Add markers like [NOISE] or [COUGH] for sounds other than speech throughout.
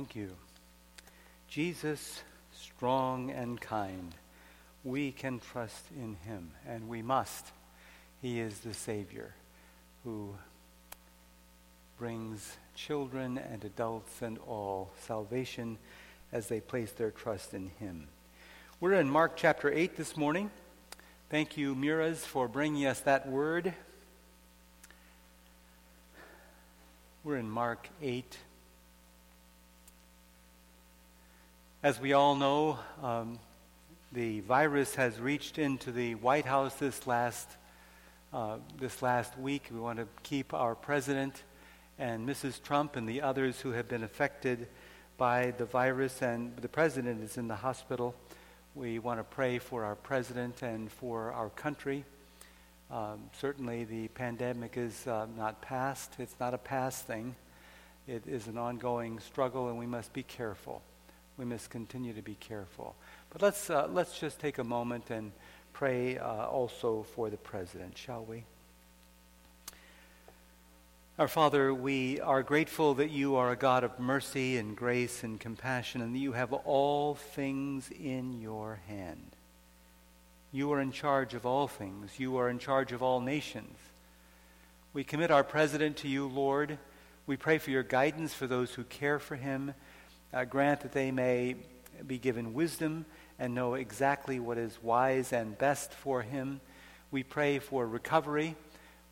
Thank you. Jesus, strong and kind, we can trust in him, and we must. He is the Savior who brings children and adults and all salvation as they place their trust in him. We're in Mark chapter 8 this morning. Thank you, Miraz, for bringing us that word. We're in Mark 8. As we all know, um, the virus has reached into the White House this last, uh, this last week. We want to keep our president and Mrs. Trump and the others who have been affected by the virus, and the president is in the hospital. We want to pray for our president and for our country. Um, certainly, the pandemic is uh, not past. It's not a past thing. It is an ongoing struggle, and we must be careful we must continue to be careful. But let's, uh, let's just take a moment and pray uh, also for the president, shall we? Our Father, we are grateful that you are a God of mercy and grace and compassion, and that you have all things in your hand. You are in charge of all things. You are in charge of all nations. We commit our president to you, Lord. We pray for your guidance for those who care for him uh, grant that they may be given wisdom and know exactly what is wise and best for him. We pray for recovery.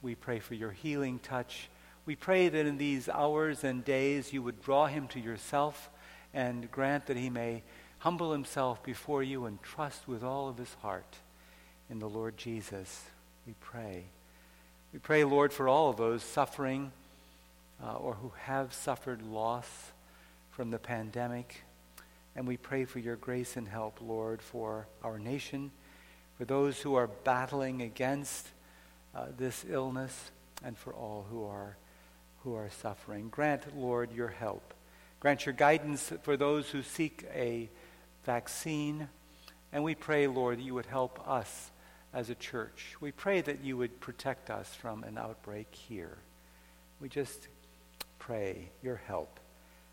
We pray for your healing touch. We pray that in these hours and days you would draw him to yourself and grant that he may humble himself before you and trust with all of his heart in the Lord Jesus. We pray. We pray, Lord, for all of those suffering uh, or who have suffered loss from the pandemic. And we pray for your grace and help, Lord, for our nation, for those who are battling against uh, this illness, and for all who are, who are suffering. Grant, Lord, your help. Grant your guidance for those who seek a vaccine. And we pray, Lord, that you would help us as a church. We pray that you would protect us from an outbreak here. We just pray your help.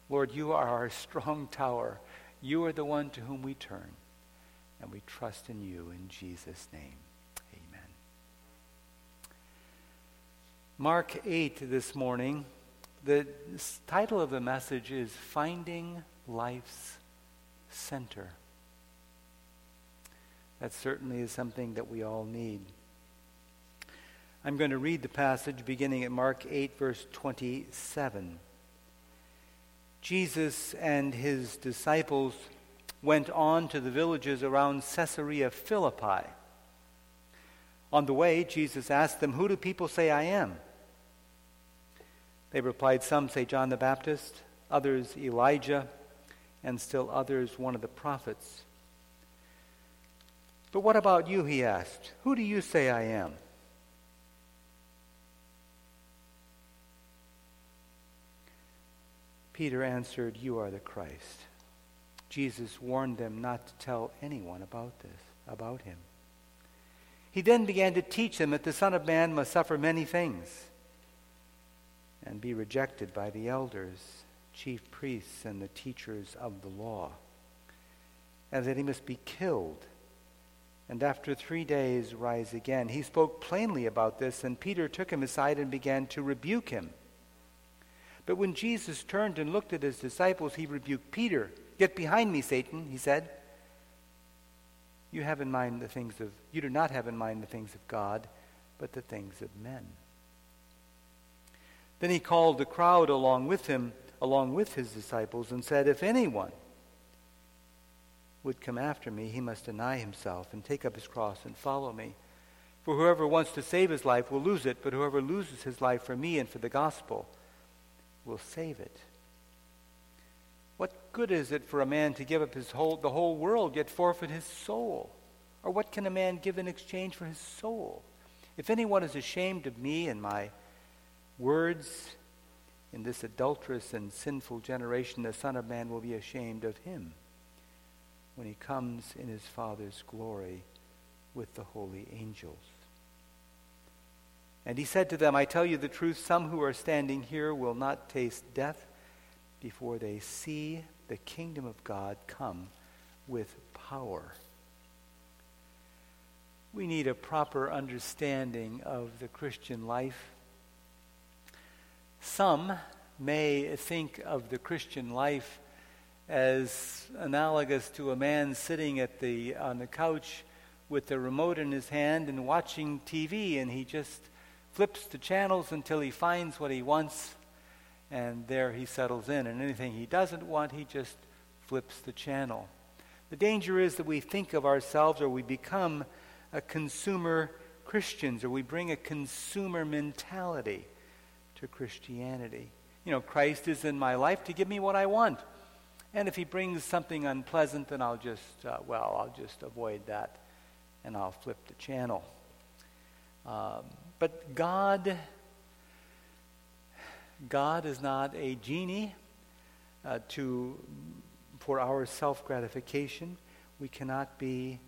Lord, you are our strong tower. You are the one to whom we turn. And we trust in you in Jesus' name. Amen. Mark 8 this morning, the title of the message is Finding Life's Center. That certainly is something that we all need. I'm going to read the passage beginning at Mark 8, verse 27. Jesus and his disciples went on to the villages around Caesarea Philippi. On the way, Jesus asked them, Who do people say I am? They replied, Some say John the Baptist, others Elijah, and still others one of the prophets. But what about you? He asked. Who do you say I am? Peter answered, You are the Christ. Jesus warned them not to tell anyone about this, about him. He then began to teach them that the Son of Man must suffer many things and be rejected by the elders, chief priests, and the teachers of the law, and that he must be killed and after three days rise again. He spoke plainly about this, and Peter took him aside and began to rebuke him. But when Jesus turned and looked at his disciples, he rebuked Peter. Get behind me, Satan, he said. You have in mind the things of you do not have in mind the things of God, but the things of men. Then he called the crowd along with him, along with his disciples, and said, If anyone would come after me, he must deny himself and take up his cross and follow me. For whoever wants to save his life will lose it, but whoever loses his life for me and for the gospel will save it. What good is it for a man to give up his whole, the whole world yet forfeit his soul? Or what can a man give in exchange for his soul? If anyone is ashamed of me and my words in this adulterous and sinful generation, the Son of Man will be ashamed of him when he comes in his Father's glory with the holy angels. And he said to them, I tell you the truth, some who are standing here will not taste death before they see the kingdom of God come with power. We need a proper understanding of the Christian life. Some may think of the Christian life as analogous to a man sitting at the, on the couch with the remote in his hand and watching TV, and he just flips the channels until he finds what he wants, and there he settles in. And anything he doesn't want, he just flips the channel. The danger is that we think of ourselves or we become a consumer Christians or we bring a consumer mentality to Christianity. You know, Christ is in my life to give me what I want. And if he brings something unpleasant, then I'll just, uh, well, I'll just avoid that and I'll flip the channel. Um, but God, God is not a genie uh, to, for our self gratification. We cannot be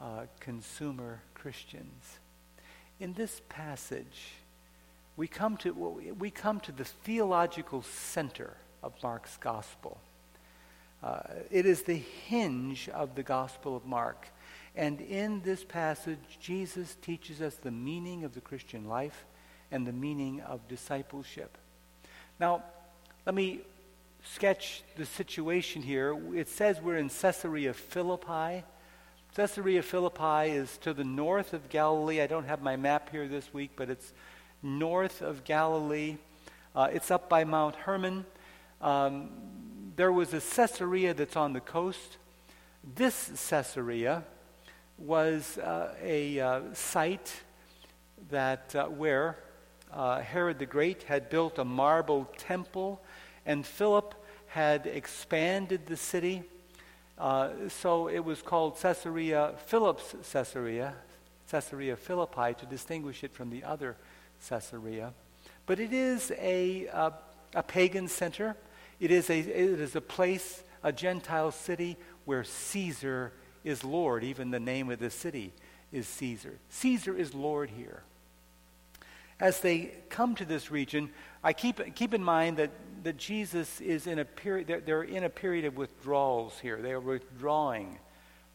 uh, consumer Christians. In this passage, we come to, we come to the theological center of Mark's gospel. Uh, it is the hinge of the Gospel of Mark. And in this passage, Jesus teaches us the meaning of the Christian life and the meaning of discipleship. Now, let me sketch the situation here. It says we're in Caesarea Philippi. Caesarea Philippi is to the north of Galilee. I don't have my map here this week, but it's north of Galilee. Uh, it's up by Mount Hermon. Um, there was a Caesarea that's on the coast. This Caesarea was uh, a uh, site that uh, where uh, Herod the Great had built a marble temple, and Philip had expanded the city. Uh, so it was called Caesarea Philip's Caesarea, Caesarea Philippi, to distinguish it from the other Caesarea. But it is a, uh, a pagan center. It is a, it is a place, a Gentile city, where Caesar is Lord. Even the name of the city is Caesar. Caesar is Lord here. As they come to this region, I keep, keep in mind that, that Jesus is in a period, they're, they're in a period of withdrawals here. They are withdrawing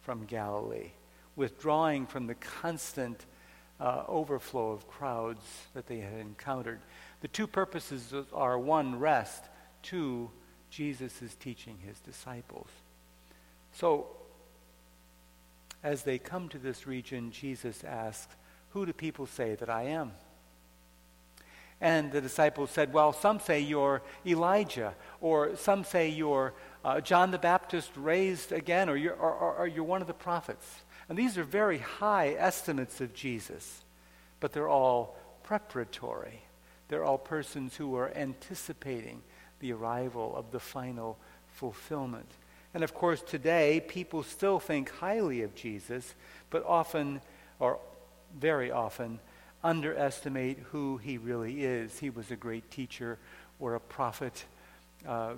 from Galilee, withdrawing from the constant uh, overflow of crowds that they had encountered. The two purposes are one, rest, two, Jesus is teaching his disciples. So, as they come to this region, Jesus asks, Who do people say that I am? And the disciples said, Well, some say you're Elijah, or some say you're uh, John the Baptist raised again, or you're, or, or, or you're one of the prophets. And these are very high estimates of Jesus, but they're all preparatory. They're all persons who are anticipating the arrival of the final fulfillment. And of course, today, people still think highly of Jesus, but often, or very often, underestimate who he really is. He was a great teacher, or a prophet, uh,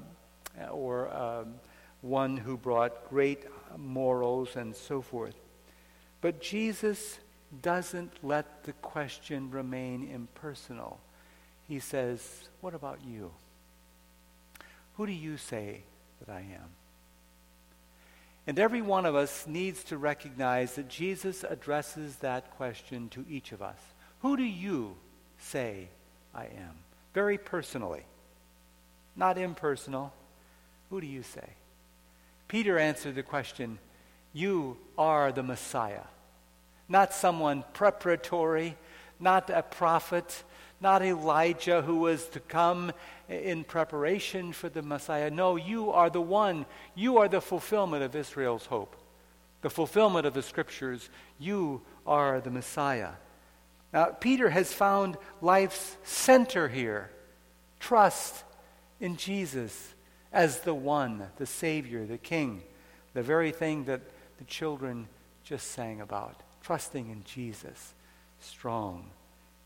or um, one who brought great morals and so forth. But Jesus doesn't let the question remain impersonal. He says, What about you? Who do you say that I am? And every one of us needs to recognize that Jesus addresses that question to each of us. Who do you say I am? Very personally, not impersonal. Who do you say? Peter answered the question You are the Messiah. Not someone preparatory, not a prophet, not Elijah who was to come in preparation for the Messiah. No, you are the one. You are the fulfillment of Israel's hope, the fulfillment of the scriptures. You are the Messiah. Now, Peter has found life's center here trust in Jesus as the one, the Savior, the King, the very thing that the children just sang about. Trusting in Jesus, strong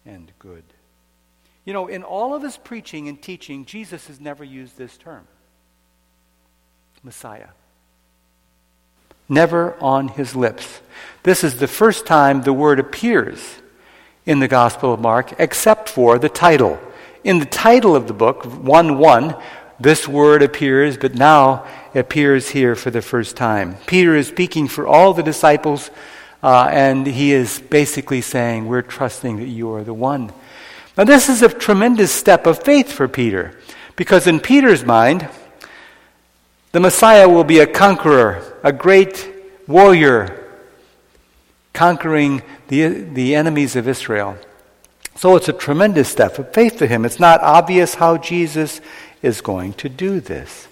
and good. You know, in all of his preaching and teaching, Jesus has never used this term Messiah. Never on his lips. This is the first time the word appears in the Gospel of Mark, except for the title. In the title of the book, 1 1, this word appears, but now appears here for the first time. Peter is speaking for all the disciples, uh, and he is basically saying, We're trusting that you are the one. Now, this is a tremendous step of faith for Peter, because in Peter's mind, the Messiah will be a conqueror, a great warrior, conquering the, the enemies of Israel. So it's a tremendous step of faith to him. It's not obvious how Jesus is going to do this.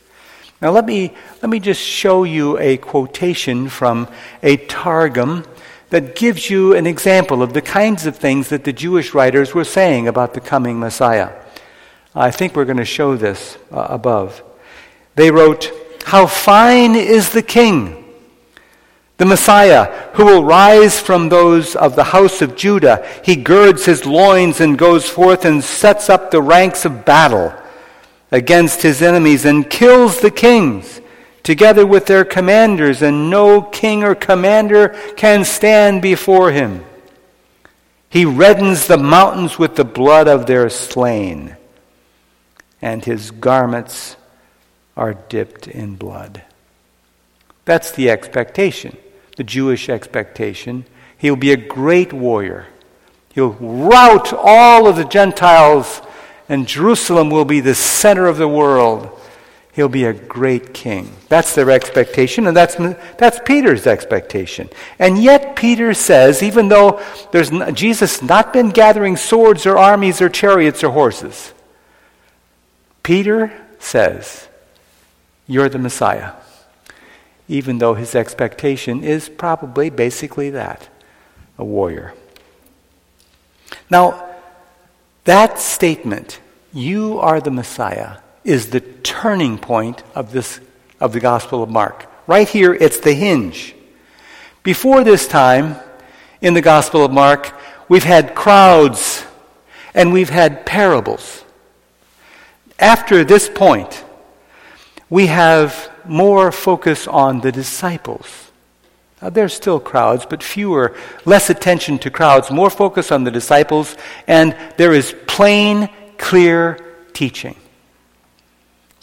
Now let me, let me just show you a quotation from a Targum that gives you an example of the kinds of things that the Jewish writers were saying about the coming Messiah. I think we're going to show this uh, above. They wrote, How fine is the king! The Messiah, who will rise from those of the house of Judah, he girds his loins and goes forth and sets up the ranks of battle against his enemies and kills the kings together with their commanders, and no king or commander can stand before him. He reddens the mountains with the blood of their slain, and his garments are dipped in blood. That's the expectation the Jewish expectation. He'll be a great warrior. He'll rout all of the Gentiles, and Jerusalem will be the center of the world. He'll be a great king. That's their expectation, and that's, that's Peter's expectation. And yet, Peter says, even though there's, Jesus not been gathering swords or armies or chariots or horses, Peter says, You're the Messiah even though his expectation is probably basically that a warrior. Now, that statement, you are the Messiah, is the turning point of, this, of the Gospel of Mark. Right here, it's the hinge. Before this time, in the Gospel of Mark, we've had crowds and we've had parables. After this point, we have more focus on the disciples. Now, there's still crowds, but fewer, less attention to crowds, more focus on the disciples, and there is plain, clear teaching.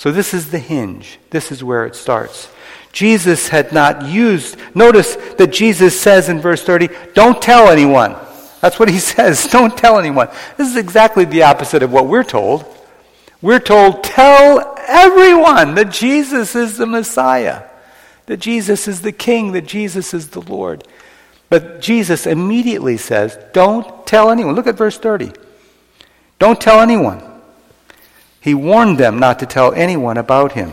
So, this is the hinge. This is where it starts. Jesus had not used, notice that Jesus says in verse 30, don't tell anyone. That's what he [LAUGHS] says. Don't tell anyone. This is exactly the opposite of what we're told. We're told, tell everyone that Jesus is the Messiah, that Jesus is the King, that Jesus is the Lord. But Jesus immediately says, don't tell anyone. Look at verse 30. Don't tell anyone. He warned them not to tell anyone about him.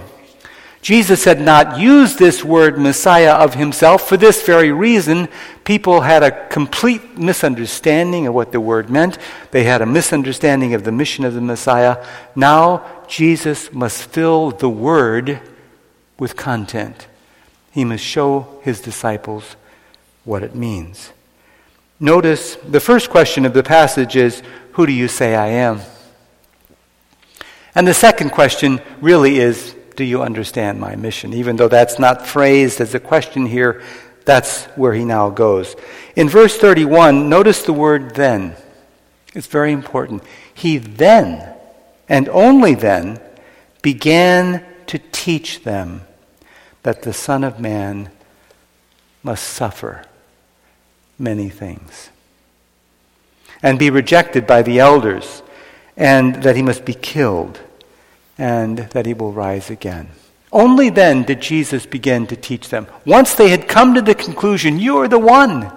Jesus had not used this word Messiah of himself for this very reason. People had a complete misunderstanding of what the word meant. They had a misunderstanding of the mission of the Messiah. Now, Jesus must fill the word with content. He must show his disciples what it means. Notice the first question of the passage is Who do you say I am? And the second question really is do you understand my mission? Even though that's not phrased as a question here, that's where he now goes. In verse 31, notice the word then. It's very important. He then, and only then, began to teach them that the Son of Man must suffer many things and be rejected by the elders, and that he must be killed and that he will rise again. Only then did Jesus begin to teach them. Once they had come to the conclusion, You are the one,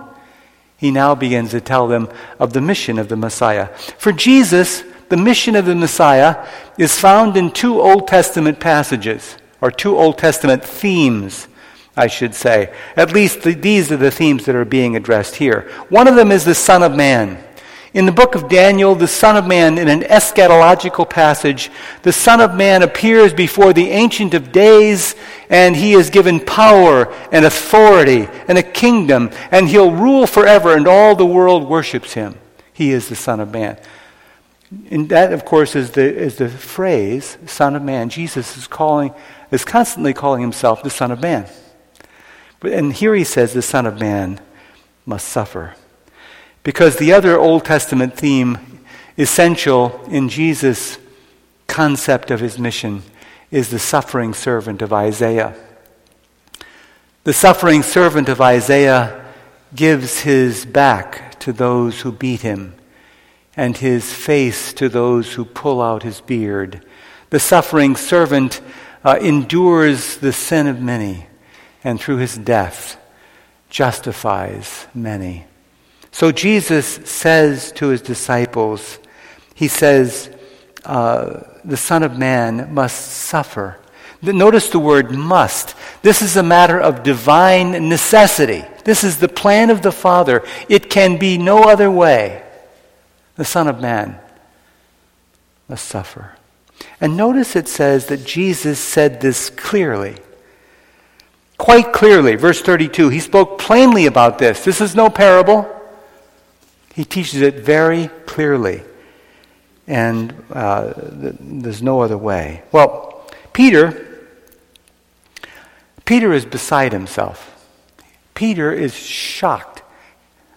he now begins to tell them of the mission of the Messiah. For Jesus, the mission of the Messiah is found in two Old Testament passages, or two Old Testament themes, I should say. At least the, these are the themes that are being addressed here. One of them is the Son of Man. In the book of Daniel, the Son of Man, in an eschatological passage, the Son of Man appears before the Ancient of Days, and he is given power and authority and a kingdom, and he'll rule forever, and all the world worships him. He is the Son of Man. And that, of course, is the, is the phrase, Son of Man. Jesus is calling, is constantly calling himself the Son of Man. And here he says the Son of Man must suffer. Because the other Old Testament theme, essential in Jesus' concept of his mission, is the suffering servant of Isaiah. The suffering servant of Isaiah gives his back to those who beat him and his face to those who pull out his beard. The suffering servant uh, endures the sin of many and through his death justifies many. So Jesus says to his disciples, He says, uh, the Son of Man must suffer. Notice the word must. This is a matter of divine necessity. This is the plan of the Father. It can be no other way. The Son of Man must suffer. And notice it says that Jesus said this clearly. Quite clearly. Verse 32. He spoke plainly about this. This is no parable. He teaches it very clearly. And uh, there's no other way. Well, Peter, Peter is beside himself. Peter is shocked.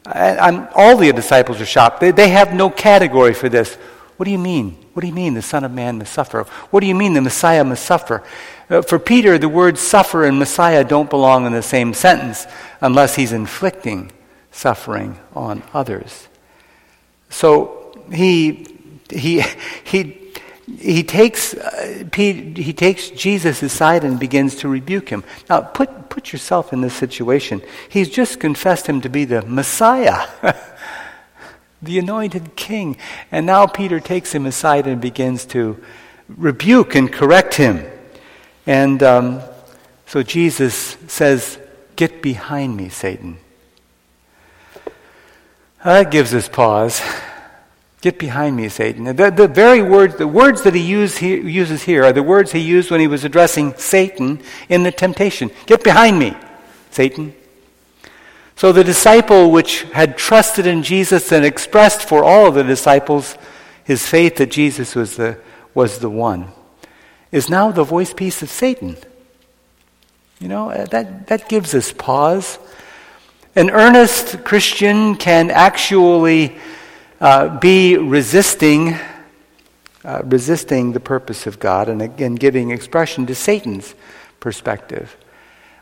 I, all the disciples are shocked. They, they have no category for this. What do you mean? What do you mean the Son of Man must suffer? What do you mean the Messiah must suffer? Uh, for Peter, the words suffer and Messiah don't belong in the same sentence unless he's inflicting suffering on others. So he, he, [LAUGHS] he, he takes, uh, he takes Jesus aside and begins to rebuke him. Now, put, put yourself in this situation. He's just confessed him to be the Messiah, [LAUGHS] the anointed king. And now Peter takes him aside and begins to rebuke and correct him. And um, so Jesus says, Get behind me, Satan. Uh, that gives us pause. Get behind me, Satan. The, the very words, the words that he, use, he uses here are the words he used when he was addressing Satan in the temptation. Get behind me, Satan. So the disciple which had trusted in Jesus and expressed for all of the disciples his faith that Jesus was the, was the one, is now the voice piece of Satan. You know, uh, that, that gives us pause. An earnest Christian can actually uh, be resisting, uh, resisting the purpose of God and again giving expression to Satan's perspective.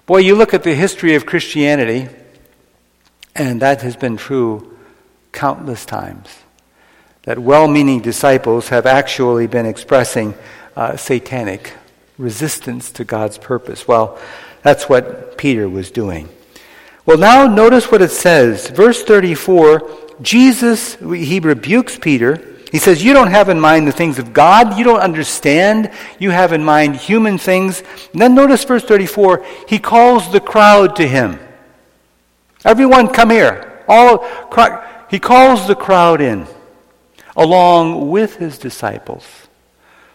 Boy, you look at the history of Christianity, and that has been true countless times. That well meaning disciples have actually been expressing uh, satanic resistance to God's purpose. Well, that's what Peter was doing. Well, now notice what it says. Verse 34 Jesus, he rebukes Peter. He says, You don't have in mind the things of God. You don't understand. You have in mind human things. And then notice verse 34 he calls the crowd to him. Everyone, come here. All, he calls the crowd in along with his disciples.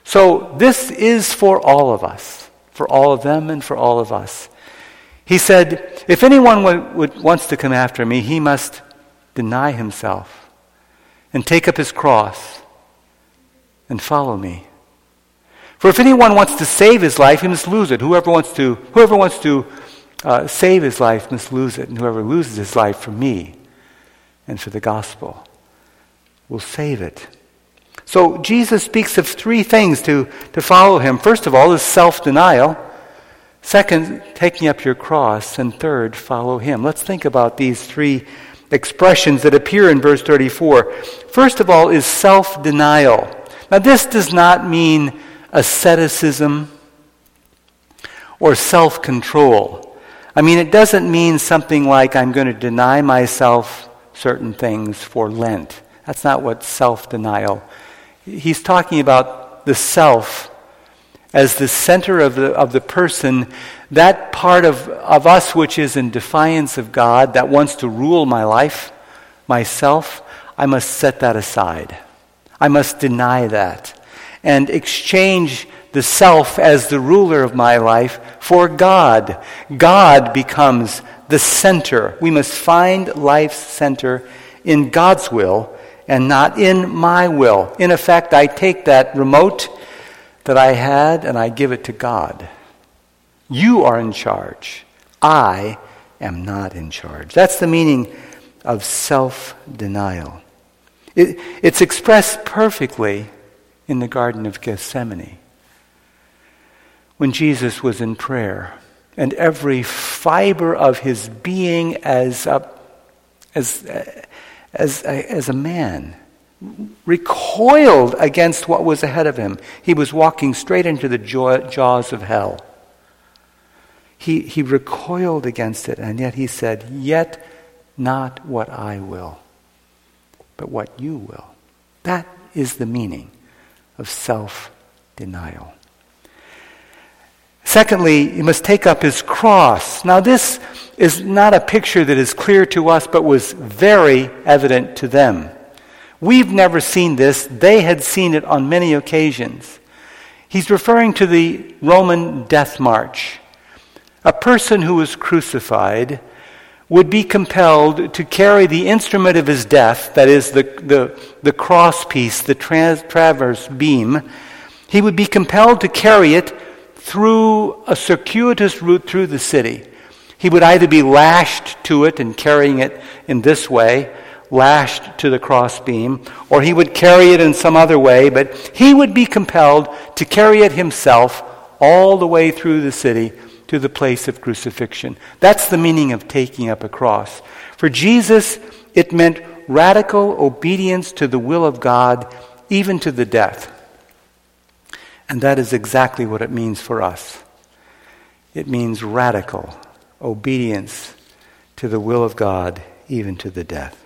So this is for all of us, for all of them and for all of us. He said, If anyone would, would, wants to come after me, he must deny himself and take up his cross and follow me. For if anyone wants to save his life, he must lose it. Whoever wants to, whoever wants to uh, save his life must lose it. And whoever loses his life for me and for the gospel will save it. So Jesus speaks of three things to, to follow him. First of all is self denial. Second, taking up your cross. And third, follow him. Let's think about these three expressions that appear in verse 34. First of all is self denial. Now, this does not mean asceticism or self control. I mean, it doesn't mean something like I'm going to deny myself certain things for Lent. That's not what self denial. He's talking about the self as the center of the, of the person, that part of, of us which is in defiance of God, that wants to rule my life, myself, I must set that aside. I must deny that and exchange the self as the ruler of my life for God. God becomes the center. We must find life's center in God's will and not in my will. In effect, I take that remote that I had and I give it to God. You are in charge. I am not in charge. That's the meaning of self denial. It, it's expressed perfectly in the Garden of Gethsemane. when Jesus was in prayer, and every fiber of his being as a, as, as, as a man recoiled against what was ahead of him. He was walking straight into the jaws of hell. He, he recoiled against it, and yet he said, Yet not what I will, but what you will. That is the meaning of self denial. Secondly, he must take up his cross. Now, this is not a picture that is clear to us, but was very evident to them. We've never seen this. They had seen it on many occasions. He's referring to the Roman death march. A person who was crucified would be compelled to carry the instrument of his death, that is, the, the, the cross piece, the trans, traverse beam. He would be compelled to carry it through a circuitous route through the city. He would either be lashed to it and carrying it in this way, lashed to the crossbeam, or he would carry it in some other way, but he would be compelled to carry it himself all the way through the city to the place of crucifixion. That's the meaning of taking up a cross. For Jesus, it meant radical obedience to the will of God, even to the death. And that is exactly what it means for us. It means radical obedience to the will of God, even to the death.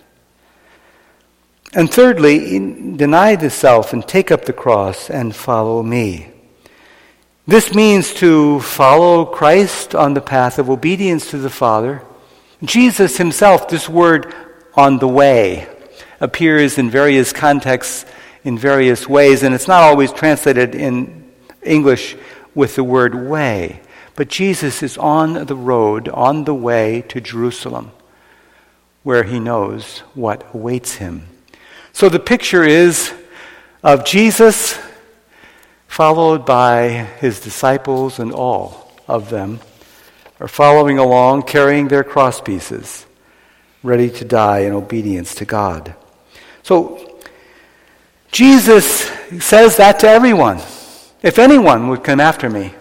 And thirdly, deny the self and take up the cross and follow me. This means to follow Christ on the path of obedience to the Father. Jesus himself, this word on the way, appears in various contexts in various ways, and it's not always translated in English with the word way. But Jesus is on the road, on the way to Jerusalem, where he knows what awaits him. So the picture is of Jesus followed by his disciples, and all of them are following along, carrying their cross pieces, ready to die in obedience to God. So Jesus says that to everyone. If anyone would come after me,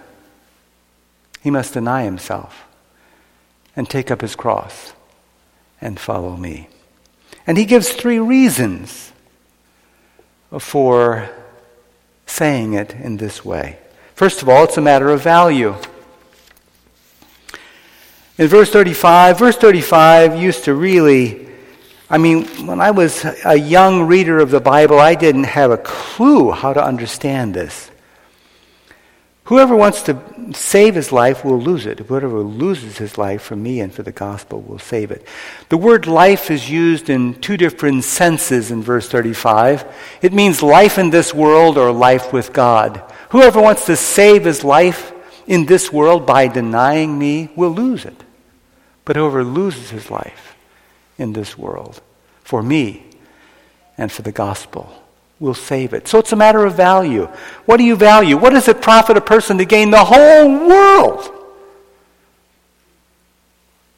he must deny himself and take up his cross and follow me. And he gives three reasons for saying it in this way. First of all, it's a matter of value. In verse 35, verse 35 used to really, I mean, when I was a young reader of the Bible, I didn't have a clue how to understand this. Whoever wants to save his life will lose it. Whoever loses his life for me and for the gospel will save it. The word life is used in two different senses in verse 35. It means life in this world or life with God. Whoever wants to save his life in this world by denying me will lose it. But whoever loses his life in this world for me and for the gospel will save it. So it's a matter of value. What do you value? What does it profit a person to gain the whole world?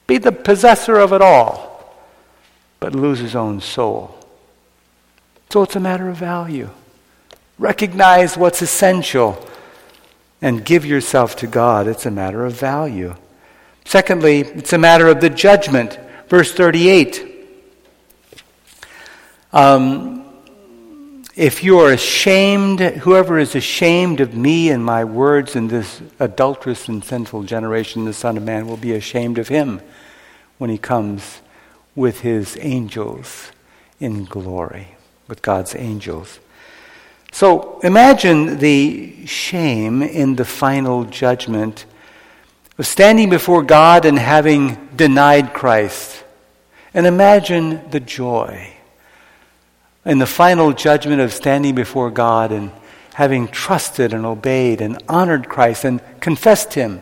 Be the possessor of it all, but lose his own soul. So it's a matter of value. Recognize what's essential and give yourself to God. It's a matter of value. Secondly, it's a matter of the judgment. Verse 38. Um, if you are ashamed, whoever is ashamed of me and my words in this adulterous and sinful generation, the Son of Man will be ashamed of him when he comes with his angels in glory, with God's angels. So imagine the shame in the final judgment of standing before God and having denied Christ. And imagine the joy in the final judgment of standing before God and having trusted and obeyed and honored Christ and confessed Him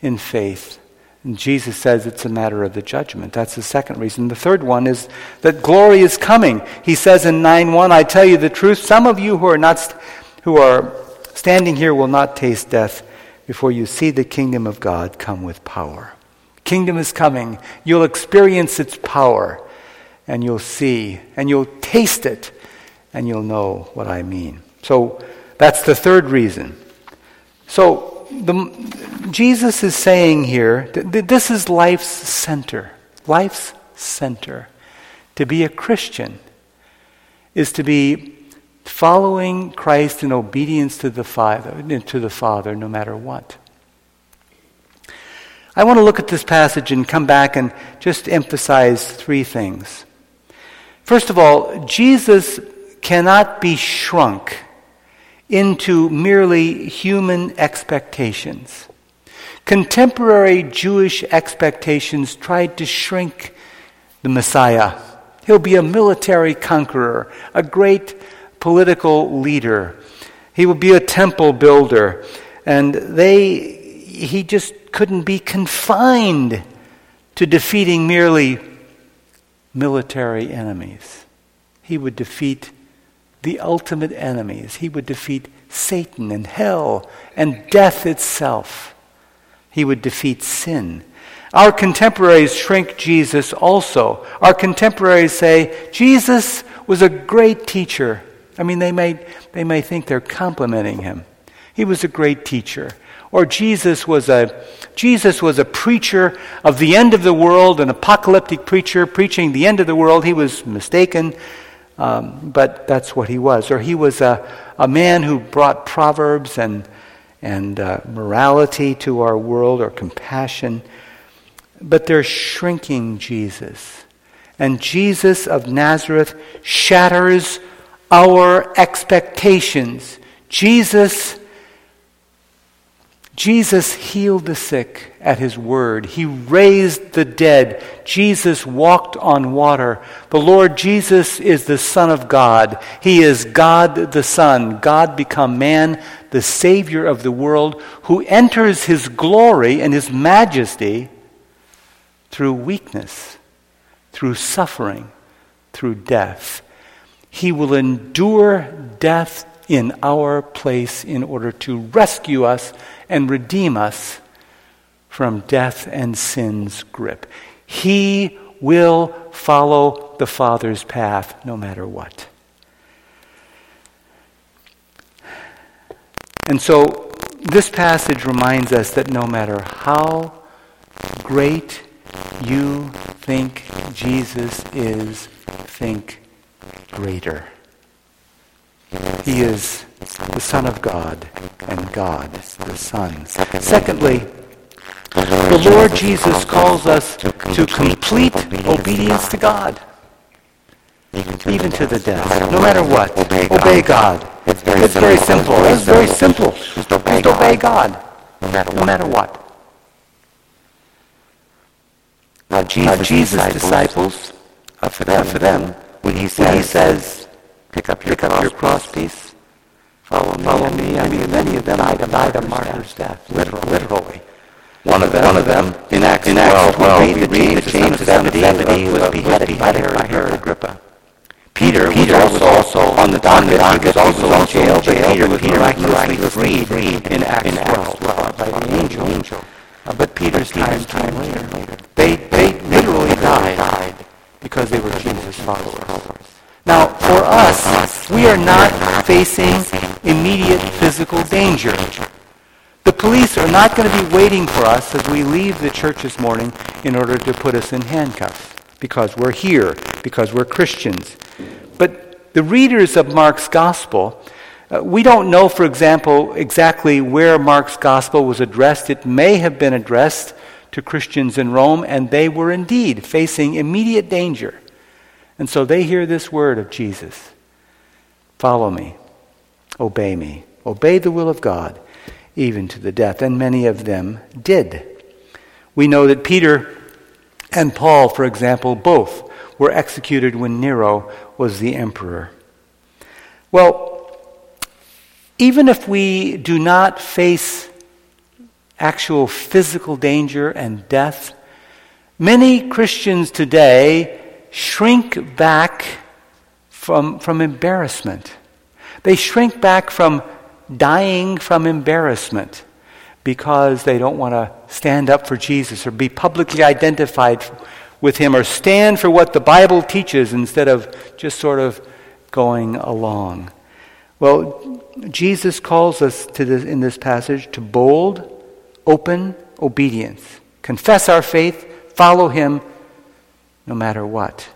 in faith. And Jesus says it's a matter of the judgment. That's the second reason. The third one is that glory is coming. He says in 9 1, I tell you the truth, some of you who are, not, who are standing here will not taste death before you see the kingdom of God come with power. Kingdom is coming. You'll experience its power and you'll see and you'll taste it and you'll know what I mean. So that's the third reason. So the, Jesus is saying here that this is life's center. Life's center. To be a Christian is to be following Christ in obedience to the Father, to the Father, no matter what. I want to look at this passage and come back and just emphasize three things. First of all, Jesus cannot be shrunk into merely human expectations. Contemporary Jewish expectations tried to shrink the Messiah. He'll be a military conqueror, a great political leader. He will be a temple builder. And they, he just couldn't be confined to defeating merely military enemies. He would defeat the ultimate enemies. He would defeat Satan and hell and death itself. He would defeat sin. Our contemporaries shrink Jesus also. Our contemporaries say, Jesus was a great teacher. I mean, they may, they may think they're complimenting him. He was a great teacher. Or Jesus was a, Jesus was a preacher of the end of the world, an apocalyptic preacher preaching the end of the world. He was mistaken. Um, but that's what he was. Or he was a, a man who brought proverbs and, and uh, morality to our world or compassion. But they're shrinking Jesus. And Jesus of Nazareth shatters our expectations. Jesus Jesus healed the sick at his word. He raised the dead. Jesus walked on water. The Lord Jesus is the Son of God. He is God the Son, God become man, the Savior of the world, who enters his glory and his majesty through weakness, through suffering, through death. He will endure death in our place in order to rescue us and redeem us from death and sin's grip. He will follow the Father's path no matter what. And so this passage reminds us that no matter how great you think Jesus is, think greater. He is the Son of God and God the Son. Secondly, the Lord Jesus calls us to complete obedience to God, even to the death, no matter what. Obey God. It's very simple. It's very simple. Just obey God, no matter what. Now Jesus' disciples, for them, when he says, Pick up your, Pick up your cross piece. Follow me. Follow me. I mean, many of them died, died a martyr's death, literally. literally. One of them, one of them in Acts, in Acts 12, 12 we read, read the James of Zebedee was beheaded by Herod Agrippa. Peter, Peter was also on the docket. He was also in jail, but Peter was miraculously freed, freed in Acts 12, 12 by the angel. angel. Uh, but Peter's time time later. They, they literally died because they were Jesus' followers. Now, for us, we are not facing immediate physical danger. The police are not going to be waiting for us as we leave the church this morning in order to put us in handcuffs because we're here, because we're Christians. But the readers of Mark's gospel, uh, we don't know, for example, exactly where Mark's gospel was addressed. It may have been addressed to Christians in Rome, and they were indeed facing immediate danger. And so they hear this word of Jesus Follow me, obey me, obey the will of God, even to the death. And many of them did. We know that Peter and Paul, for example, both were executed when Nero was the emperor. Well, even if we do not face actual physical danger and death, many Christians today shrink back from, from embarrassment. They shrink back from dying from embarrassment because they don't want to stand up for Jesus or be publicly identified with him or stand for what the Bible teaches instead of just sort of going along. Well, Jesus calls us to this, in this passage to bold, open obedience. Confess our faith, follow Him no matter what.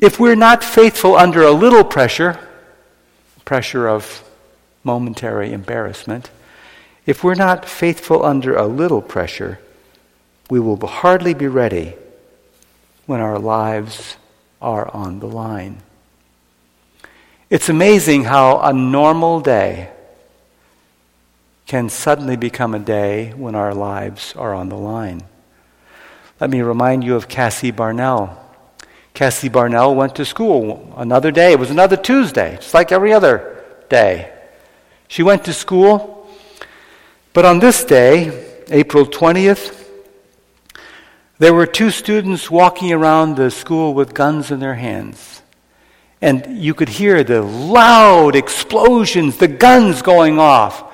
If we're not faithful under a little pressure, pressure of momentary embarrassment, if we're not faithful under a little pressure, we will hardly be ready when our lives are on the line. It's amazing how a normal day can suddenly become a day when our lives are on the line. Let me remind you of Cassie Bernall. Cassie Bernall went to school another day. It was another Tuesday, just like every other day. She went to school, but on this day, April 20th, there were two students walking around the school with guns in their hands. And you could hear the loud explosions, the guns going off.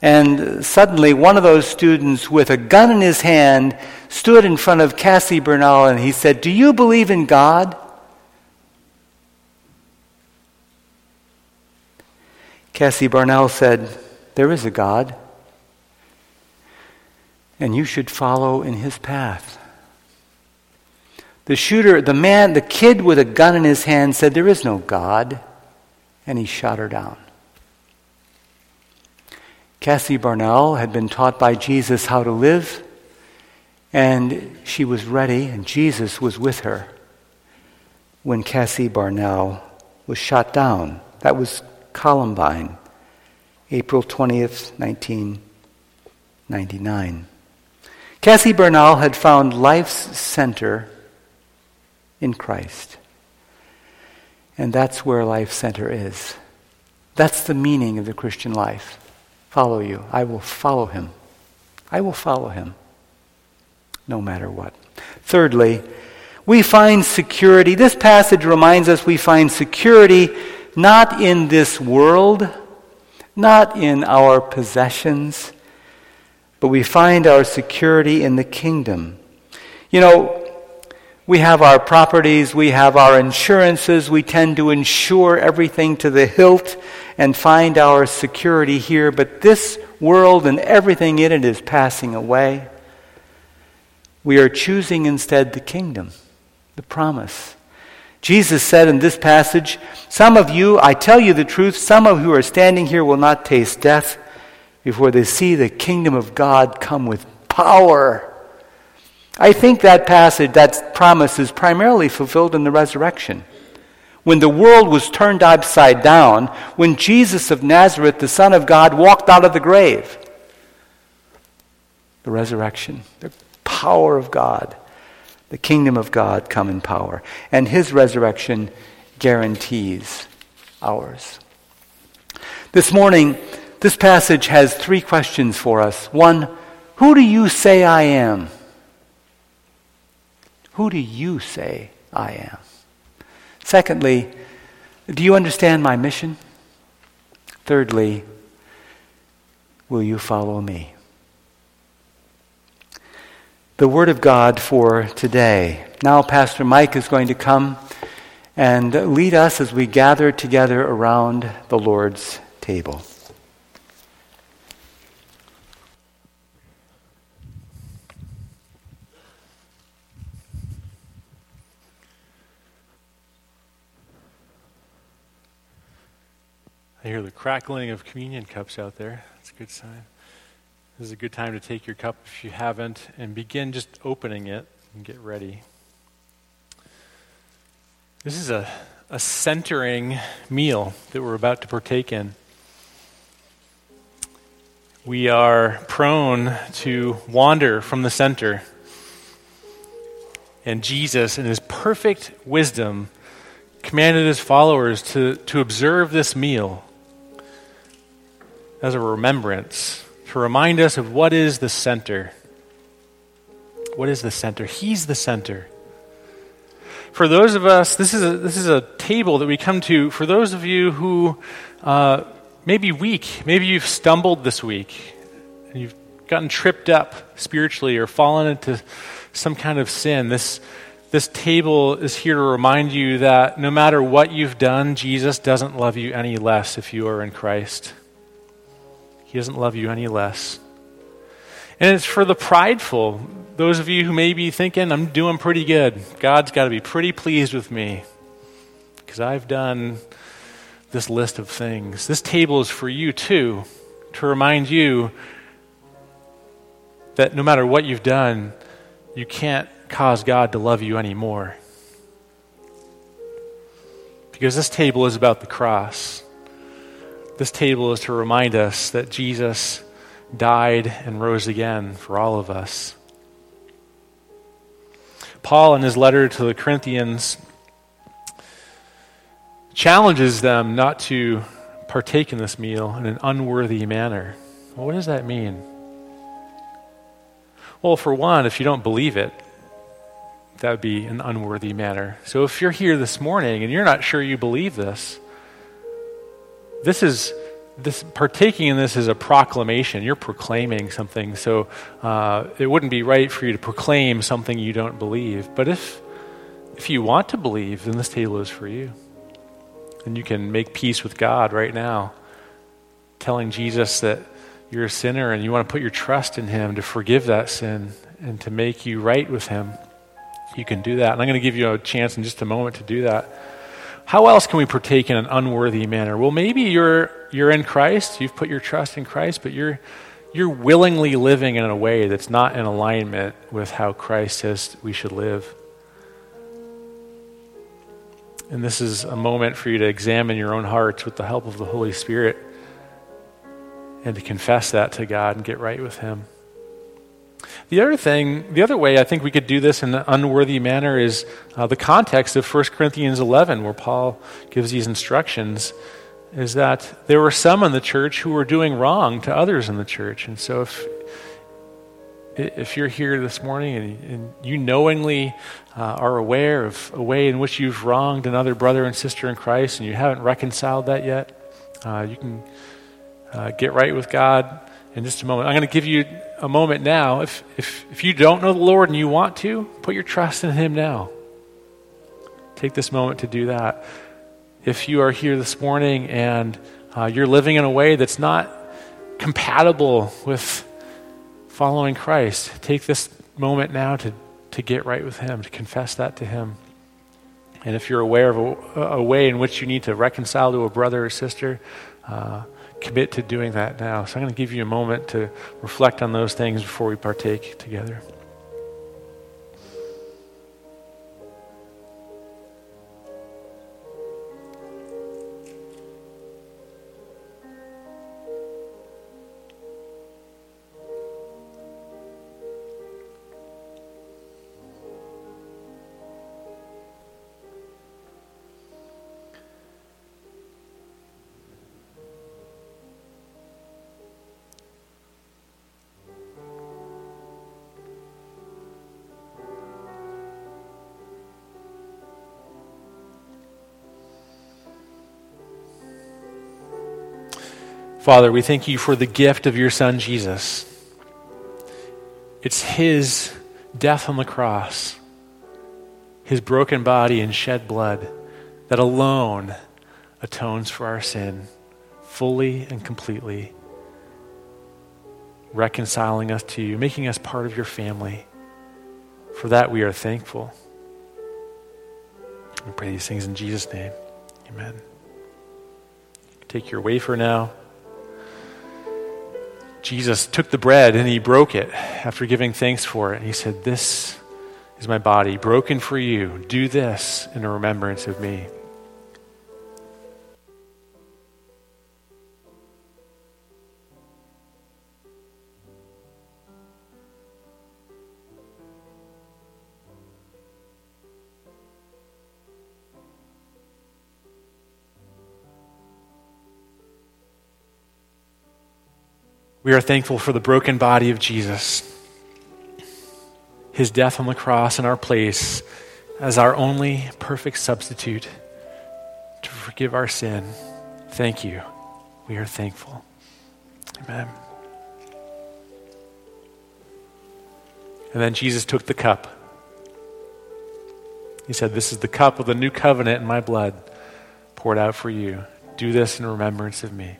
And suddenly, one of those students with a gun in his hand stood in front of Cassie Bernall and he said, Do you believe in God? Cassie Bernall said, There is a God, and you should follow in his path. The shooter, the man, the kid with a gun in his hand said, There is no God. And he shot her down. Cassie Bernall had been taught by Jesus how to live, and she was ready, and Jesus was with her when Cassie Bernall was shot down. That was Columbine, April 20th, 1999. Cassie Bernall had found life's center in Christ. And that's where Life Center is. That's the meaning of the Christian life. Follow you. I will follow him. I will follow him no matter what. Thirdly, we find security. This passage reminds us we find security not in this world, not in our possessions, but we find our security in the kingdom. You know, we have our properties, we have our insurances, we tend to insure everything to the hilt and find our security here, but this world and everything in it is passing away. We are choosing instead the kingdom, the promise. Jesus said in this passage, Some of you, I tell you the truth, some of you who are standing here will not taste death before they see the kingdom of God come with power. I think that passage, that promise, is primarily fulfilled in the resurrection. When the world was turned upside down, when Jesus of Nazareth, the Son of God, walked out of the grave. The resurrection, the power of God, the kingdom of God come in power. And his resurrection guarantees ours. This morning, this passage has three questions for us. One, who do you say I am? Who do you say I am? Secondly, do you understand my mission? Thirdly, will you follow me? The Word of God for today. Now, Pastor Mike is going to come and lead us as we gather together around the Lord's table. I hear the crackling of communion cups out there. That's a good sign. This is a good time to take your cup if you haven't and begin just opening it and get ready. This is a, a centering meal that we're about to partake in. We are prone to wander from the center. And Jesus, in his perfect wisdom, commanded his followers to, to observe this meal as a remembrance to remind us of what is the center. What is the center? He's the center. For those of us, this is a, this is a table that we come to. For those of you who uh, may be weak, maybe you've stumbled this week, and you've gotten tripped up spiritually or fallen into some kind of sin. This, this table is here to remind you that no matter what you've done, Jesus doesn't love you any less if you are in Christ. He doesn't love you any less. And it's for the prideful, those of you who may be thinking, I'm doing pretty good. God's got to be pretty pleased with me because I've done this list of things. This table is for you too, to remind you that no matter what you've done, you can't cause God to love you anymore. Because this table is about the cross. This table is to remind us that Jesus died and rose again for all of us. Paul, in his letter to the Corinthians, challenges them not to partake in this meal in an unworthy manner. Well, what does that mean? Well, for one, if you don't believe it, that would be an unworthy manner. So if you're here this morning and you're not sure you believe this, this is this partaking in this is a proclamation. You're proclaiming something, so uh, it wouldn't be right for you to proclaim something you don't believe. But if if you want to believe, then this table is for you, and you can make peace with God right now, telling Jesus that you're a sinner and you want to put your trust in Him to forgive that sin and to make you right with Him you can do that. And I'm going to give you a chance in just a moment to do that. How else can we partake in an unworthy manner? Well, maybe you're, you're in Christ, you've put your trust in Christ, but you're, you're willingly living in a way that's not in alignment with how Christ says we should live. And this is a moment for you to examine your own hearts with the help of the Holy Spirit and to confess that to God and get right with Him. The other thing, the other way I think we could do this in an unworthy manner is uh, the context of 1 Corinthians 11, where Paul gives these instructions, is that there were some in the church who were doing wrong to others in the church. And so if, if you're here this morning and, and you knowingly uh, are aware of a way in which you've wronged another brother and sister in Christ and you haven't reconciled that yet, uh, you can uh, get right with God in just a moment. I'm going to give you a moment now. If, if, if you don't know the Lord and you want to, put your trust in Him now. Take this moment to do that. If you are here this morning and uh, you're living in a way that's not compatible with following Christ, take this moment now to, to get right with Him, to confess that to Him. And if you're aware of a, a way in which you need to reconcile to a brother or sister, uh, commit to doing that now. So I'm going to give you a moment to reflect on those things before we partake together. Father, we thank you for the gift of your Son, Jesus. It's his death on the cross, his broken body and shed blood that alone atones for our sin fully and completely, reconciling us to you, making us part of your family. For that we are thankful. We pray these things in Jesus' name. Amen. Take your wafer now. Jesus took the bread and he broke it after giving thanks for it. He said, This is my body broken for you. Do this in remembrance of me. We are thankful for the broken body of Jesus, his death on the cross in our place as our only perfect substitute to forgive our sin. Thank you. We are thankful. Amen. And then Jesus took the cup. He said, This is the cup of the new covenant in my blood poured out for you. Do this in remembrance of me.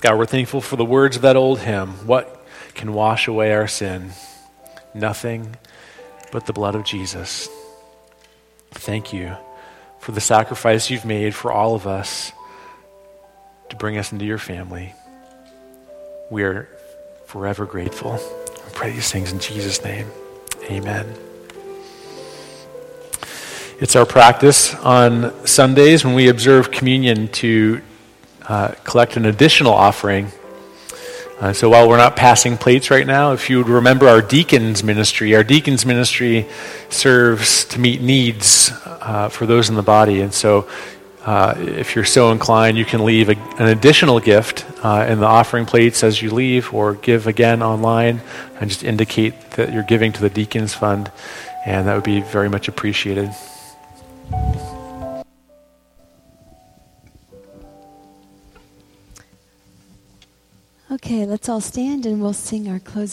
God, we're thankful for the words of that old hymn. What can wash away our sin? Nothing but the blood of Jesus. Thank you for the sacrifice you've made for all of us to bring us into your family. We are forever grateful. I pray these things in Jesus' name. Amen. It's our practice on Sundays when we observe communion to uh, collect an additional offering. Uh, so while we're not passing plates right now, if you would remember our deacons ministry, our deacons ministry serves to meet needs uh, for those in the body. And so uh, if you're so inclined, you can leave a, an additional gift uh, in the offering plates as you leave, or give again online and just indicate that you're giving to the Deacons Fund, and that would be very much appreciated. Okay, let's all stand and we'll sing our closing.